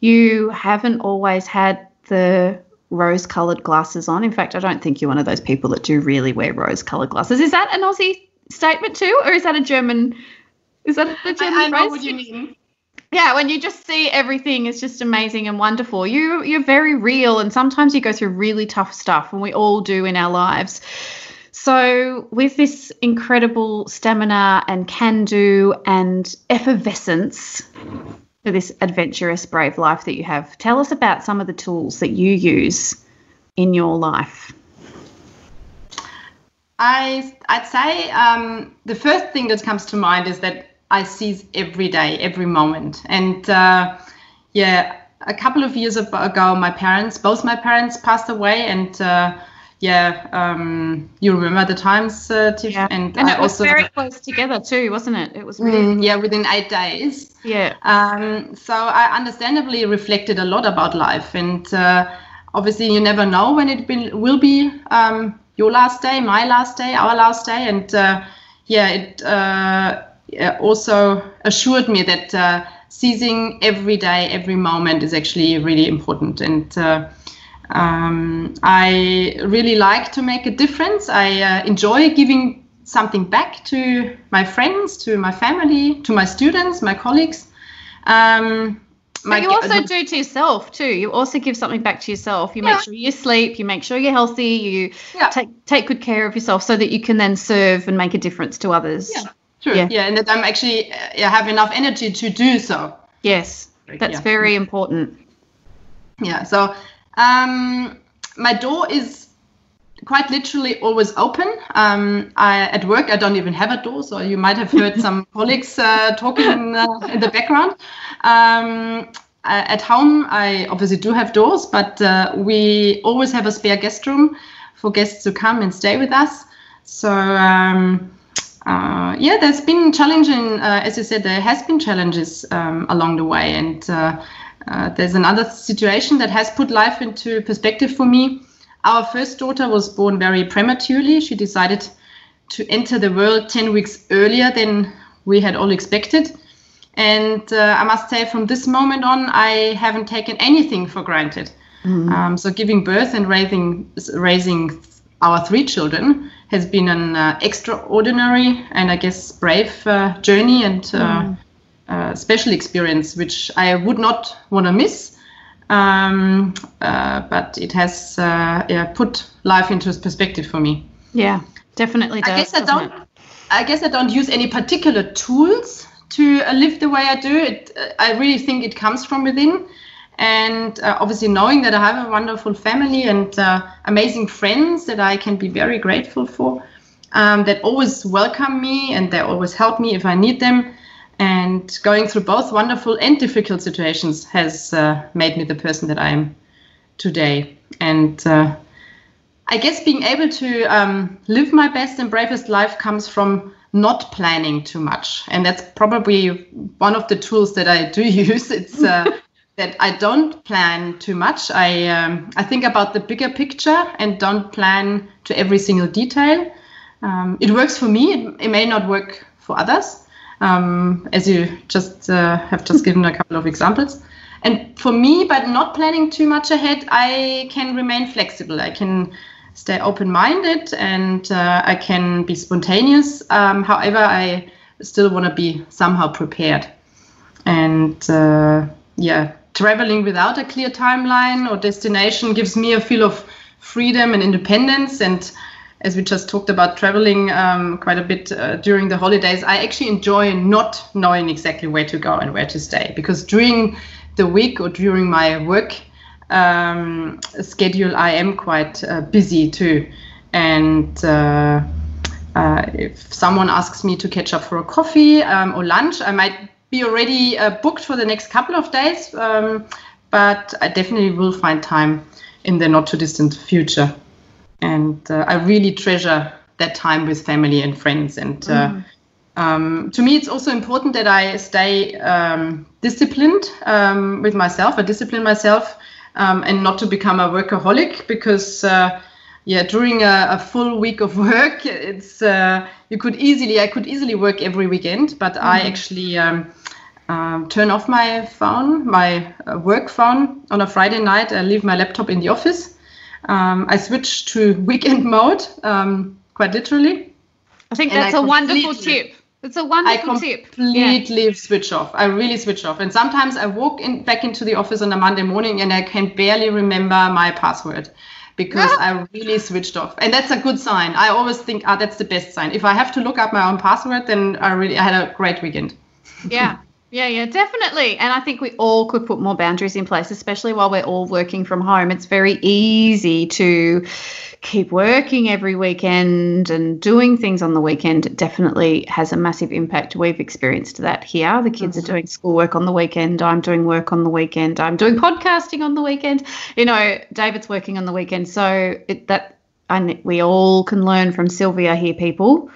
you haven't always had the rose coloured glasses on. In fact, I don't think you're one of those people that do really wear rose coloured glasses. Is that an Aussie statement too, or is that a German? Is that a German I, I know what you mean yeah when you just see everything is just amazing and wonderful. You you're very real and sometimes you go through really tough stuff and we all do in our lives. So with this incredible stamina and can do and effervescence for this adventurous brave life that you have tell us about some of the tools that you use in your life. I, I'd say um, the first thing that comes to mind is that I seize every day, every moment. And uh, yeah, a couple of years ago, my parents, both my parents, passed away, and uh, yeah, um, you remember the times, uh, Tiff, yeah. and, and I it was also, very close together too, wasn't it? It was really mm, yeah, within eight days. Yeah. Um, so I understandably reflected a lot about life, and uh, obviously you never know when it will, will be um, your last day, my last day, our last day, and uh, yeah, it uh, also assured me that uh, seizing every day, every moment is actually really important. And uh, um, I really like to make a difference. I uh, enjoy giving something back to my friends, to my family, to my students, my colleagues. Um, but you also do to yourself too. You also give something back to yourself. You yeah. make sure you sleep. You make sure you're healthy. You yeah. take take good care of yourself so that you can then serve and make a difference to others. Yeah. True. Yeah. yeah, and that I'm actually uh, have enough energy to do so. Yes, that's yeah. very important. Yeah. So um, my door is quite literally always open. Um, I, at work, I don't even have a door, so you might have heard some colleagues uh, talking uh, in the background. Um, at home, I obviously do have doors, but uh, we always have a spare guest room for guests to come and stay with us. So um, uh, yeah, there's been challenging, uh, as you said, there has been challenges um, along the way, and uh, uh, there's another situation that has put life into perspective for me. Our first daughter was born very prematurely. She decided to enter the world 10 weeks earlier than we had all expected. And uh, I must say, from this moment on, I haven't taken anything for granted. Mm-hmm. Um, so, giving birth and raising raising our three children has been an uh, extraordinary and I guess brave uh, journey and uh, mm. special experience, which I would not want to miss. Um, uh, but it has uh, yeah, put life into perspective for me. Yeah, definitely. Does, I guess I don't. It? I guess I don't use any particular tools to live the way I do. It. I really think it comes from within and uh, obviously knowing that I have a wonderful family and uh, amazing friends that I can be very grateful for, um, that always welcome me and they always help me if I need them. And going through both wonderful and difficult situations has uh, made me the person that I am today. And uh, I guess being able to um, live my best and bravest life comes from not planning too much. And that's probably one of the tools that I do use. It's uh, that I don't plan too much. I um, I think about the bigger picture and don't plan to every single detail. Um, it works for me. It, it, may not work for others, um, as you just uh, have just given a couple of examples. And for me, by not planning too much ahead, I can remain flexible. I can stay open-minded and uh, I can be spontaneous. Um, however, I still want to be somehow prepared. And uh, yeah, traveling without a clear timeline or destination gives me a feel of freedom and independence. And as we just talked about traveling um, quite a bit uh, during the holidays, I actually enjoy not knowing exactly where to go and where to stay because during the week or during my work um, schedule, I am quite uh, busy too. And uh, uh, if someone asks me to catch up for a coffee um, or lunch, I might be already uh, booked for the next couple of days, um, but I definitely will find time in the not too distant future. And uh, I really treasure that time with family and friends. And uh, mm. um, to me, it's also important that I stay um, disciplined um, with myself, I discipline myself, um, and not to become a workaholic because uh, yeah, during a, a, full week of work, it's uh, you could easily I could easily work every weekend, but mm-hmm. I actually um, um, turn off my phone, my uh, work phone on a Friday night. I leave my laptop in the office. Um, I switch to weekend mode, um, quite literally. I think that's a wonderful tip. It's a wonderful tip. I completely yeah. switch off. I really switch off. And sometimes I walk in back into the office on a Monday morning and I can barely remember my password because I really switched off. And that's a good sign. I always think, ah, that's the best sign. If I have to look up my own password, then I really I had a great weekend. yeah. Yeah, yeah, definitely. And I think we all could put more boundaries in place, especially while we're all working from home. It's very easy to keep working every weekend and doing things on the weekend. It definitely has a massive impact. We've experienced that here. The kids mm-hmm. are doing schoolwork on the weekend. I'm doing work on the weekend. I'm doing podcasting on the weekend. You know, David's working on the weekend. So it, that and we all can learn from Sylvia here, people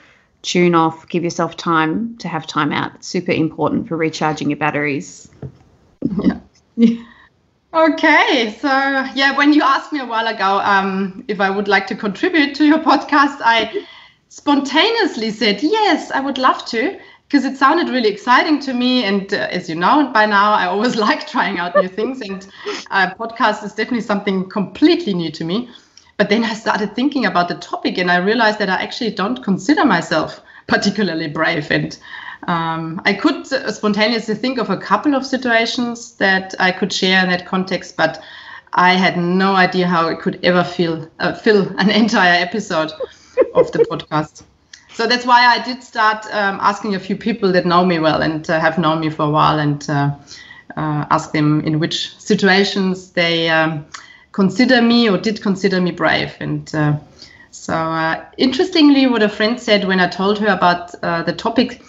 tune off, give yourself time to have time out. It's super important for recharging your batteries. Yeah. Okay, so yeah, when you asked me a while ago um, if I would like to contribute to your podcast, I spontaneously said yes, I would love to because it sounded really exciting to me. And uh, as you know by now, I always like trying out new things, and uh, podcast is definitely something completely new to me. But then I started thinking about the topic and I realized that I actually don't consider myself particularly brave. And um, I could spontaneously think of a couple of situations that I could share in that context, but I had no idea how it could ever feel, uh, fill an entire episode of the podcast. So that's why I did start um, asking a few people that know me well and uh, have known me for a while and uh, uh ask them in which situations they um, consider me or did consider me brave. And uh, so, uh, interestingly, what a friend said when I told her about uh, the topic,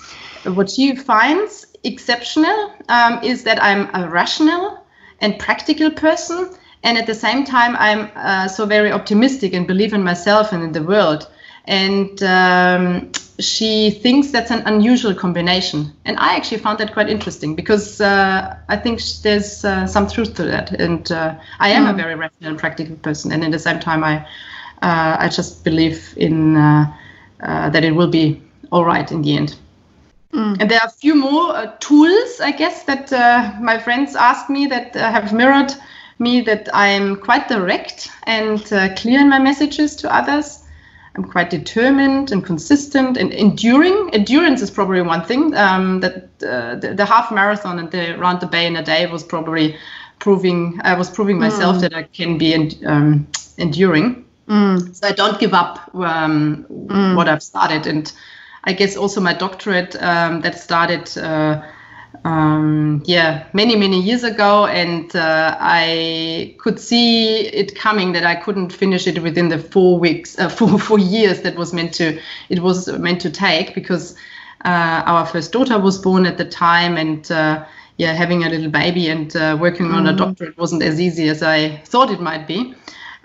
what she finds exceptional um, is that I'm a rational and practical person. And at the same time, I'm uh, so very optimistic and believe in myself and in the world. And um, she thinks that's an unusual combination. And I actually found that quite interesting because uh, I think there's uh, some truth to that. And uh, I am mm. a hmm. very rational and practical person. And at the same time, I, uh, I just believe in uh, uh, that it will be all right in the end. Mm. And there are a few more tools, I guess, that my friends asked me that have mirrored me that I'm quite direct and clear in my messages to others I'm quite determined and consistent and enduring. Endurance is probably one thing. Um, that uh, the, the, half marathon and the round the bay in a day was probably proving. I was proving myself mm. that I can be um, enduring. Mm. So I don't give up um, mm. what I've started, and I guess also my doctorate um, that started. Uh, um, yeah, many, many years ago. And uh, I could see it coming that I couldn't finish it within the four weeks, uh, four, four years that was meant to, it was meant to take because uh, our first daughter was born at the time and uh, yeah, having a little baby and uh, working mm. on a mm. doctorate wasn't as easy as I thought it might be.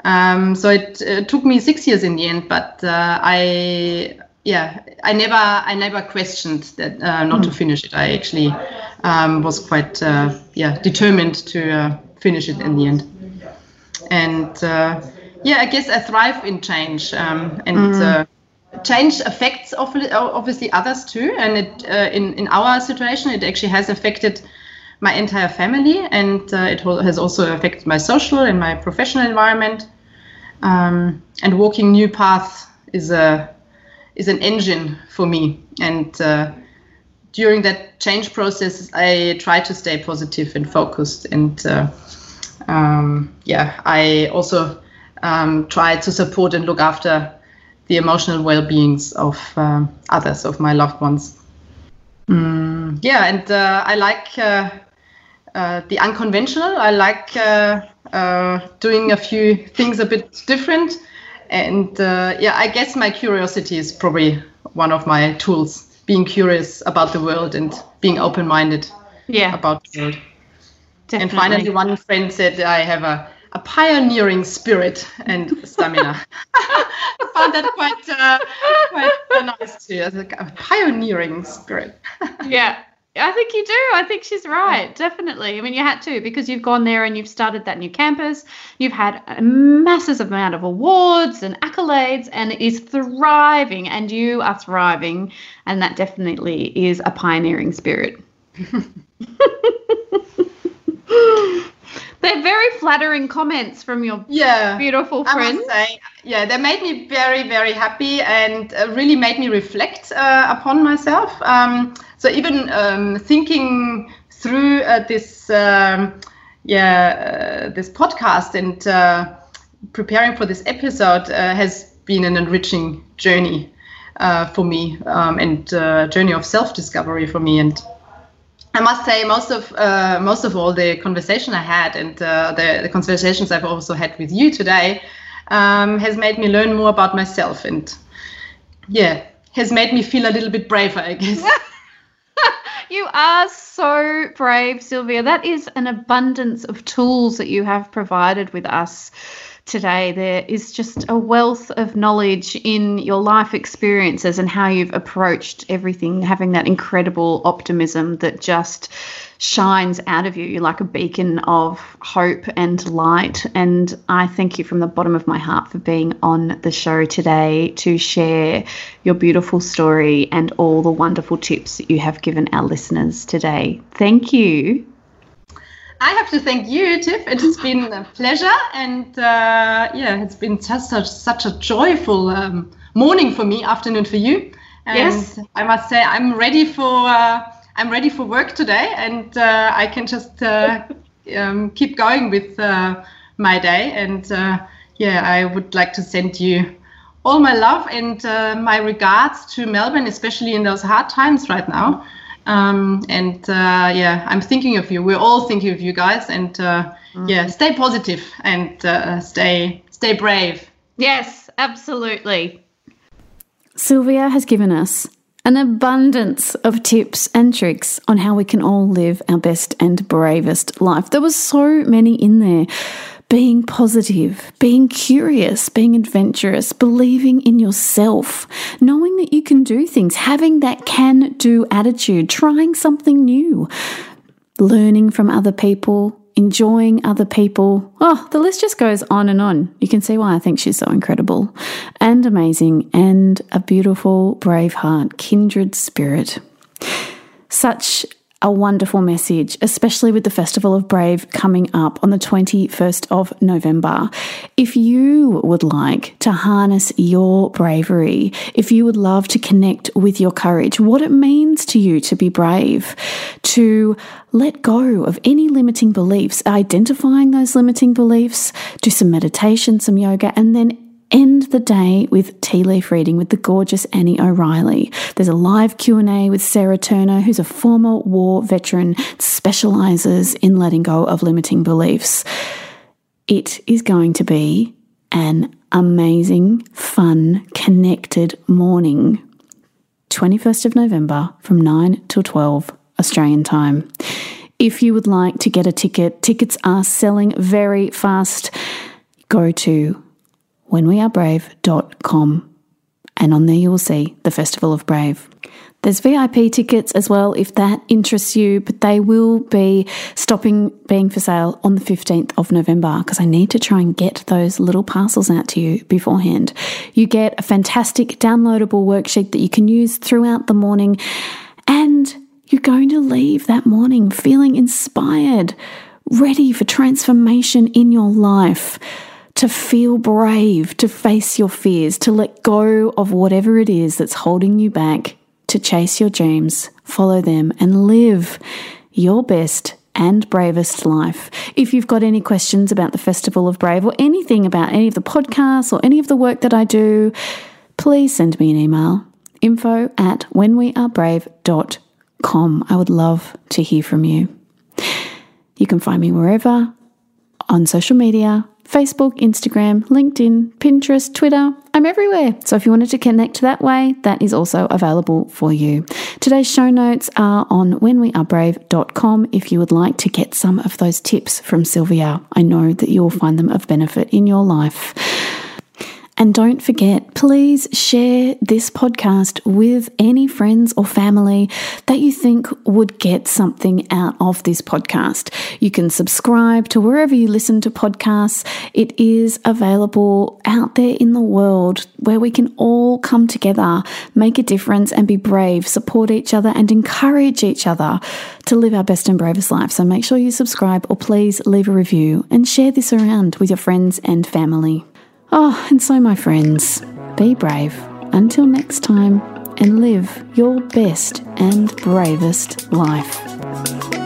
Um, so it, it, took me six years in the end, but uh, I yeah i never i never questioned that uh, not mm. to finish it i actually um, was quite uh, yeah determined to uh, finish it in the end. And uh, yeah, I guess I thrive in change, um, and mm. change affects obviously others too. And it in in our situation, it actually has affected my entire family, and it has also affected my social and my professional environment. Um, and walking new paths is a is an engine for me. And uh, during that change process, I try to stay positive and focused. And uh, um, yeah, I also um, try to support and look after the emotional well-beings of um, others, of my loved ones. Mm, yeah, and uh, I like uh, uh, the unconventional. I like uh, doing a few things a bit different and uh, yeah, I guess my curiosity is probably one of my tools. Being curious about the world and being open-minded yeah. about the world. Definitely. And finally, one friend said I have a, a pioneering spirit and stamina. I found that quite uh, quite nice too. Like a pioneering spirit. yeah, I think you do. I think she's right. Definitely. I mean, you had to because you've gone there and you've started that new campus. You've had a massive amount of awards and accolades, and it is thriving, and you are thriving. And that definitely is a pioneering spirit. Flattering comments from your yeah, beautiful friends. Say, yeah, they made me very, very happy and uh, really made me reflect uh, upon myself. Um, so even um, thinking through uh, this, um, yeah, uh, this podcast and uh, preparing for this episode uh, has been an enriching journey for me um, and a journey of self-discovery for me and I must say, most of uh, most of all the conversation I had and uh, the, the, conversations I've also had with you today um, has made me learn more about myself and yeah, has made me feel a little bit braver, I guess. you are so brave, Sylvia. That is an abundance of tools that you have provided with us today. There is just a wealth of knowledge in your life experiences and how you've approached everything, having that incredible optimism that just shines out of you. You're like a beacon of hope and light. And I thank you from the bottom of my heart for being on the show today to share your beautiful story and all the wonderful tips that you have given our listeners today. Thank you. I have to thank you, Tiff. It has been a pleasure, and uh, yeah, it's been just such, such a joyful um, morning for me, afternoon for you. And yes. I must say, I'm ready for uh, I'm ready for work today, and uh, I can just uh, um, keep going with uh, my day. And uh, yeah, I would like to send you all my love and my regards to Melbourne, especially in those hard times right now. Um, and uh, yeah, I'm thinking of you. We're all thinking of you guys. And uh, mm-hmm. yeah, stay positive and uh, stay stay brave. Yes, absolutely. Sylvia has given us an abundance of tips and tricks on how we can all live our best and bravest life. There was so many in there being positive, being curious, being adventurous, believing in yourself, knowing that you can do things, having that can do attitude, trying something new, learning from other people, enjoying other people. Oh, the list just goes on and on. You can see why I think she's so incredible and amazing and a beautiful, brave heart, kindred spirit. Such a wonderful message, especially with the Festival of Brave coming up on the 21st of November. If you would like to harness your bravery, if you would love to connect with your courage, what it means to you to be brave, to let go of any limiting beliefs, identifying those limiting beliefs, do some meditation, some yoga, and then end the day with tea leaf reading with the gorgeous Annie O'Reilly. There's a live Q&A with Sarah Turner, who's a former war veteran, specializes in letting go of limiting beliefs. It is going to be an amazing, fun, connected morning. 21st of November from 9 till 12 Australian time. If you would like to get a ticket, tickets are selling very fast. Go to whenwearebrave.com and on there you will see the Festival of Brave. There's VIP tickets as well if that interests you, but they will be stopping being for sale on the 15th of November because I need to try and get those little parcels out to you beforehand. You get a fantastic downloadable worksheet that you can use throughout the morning, and you're going to leave that morning feeling inspired, ready for transformation in your life to feel brave, to face your fears, to let go of whatever it is that's holding you back to chase your dreams, follow them, and live your best and bravest life. If you've got any questions about the Festival of Brave or anything about any of the podcasts or any of the work that I do, please send me an email info at whenwearebrave.com. I would love to hear from you. You can find me wherever on social media Facebook, Instagram, LinkedIn, Pinterest, Twitter. I'm everywhere. So if you wanted to connect that way, that is also available for you. Today's show notes are on whenwearebrave.com if you would like to get some of those tips from Sylvia. I know that you will find them of benefit in your life. And don't forget, please share this podcast with any friends or family that you think would get something out of this podcast. You can subscribe to wherever you listen to podcasts. It is available out there in the world where we can all come together, make a difference, and be brave, support each other, and encourage each other to live our best and bravest life. So make sure you subscribe or please leave a review and share this around with your friends and family. Oh, and so, my friends, be brave until next time and live your best and bravest life.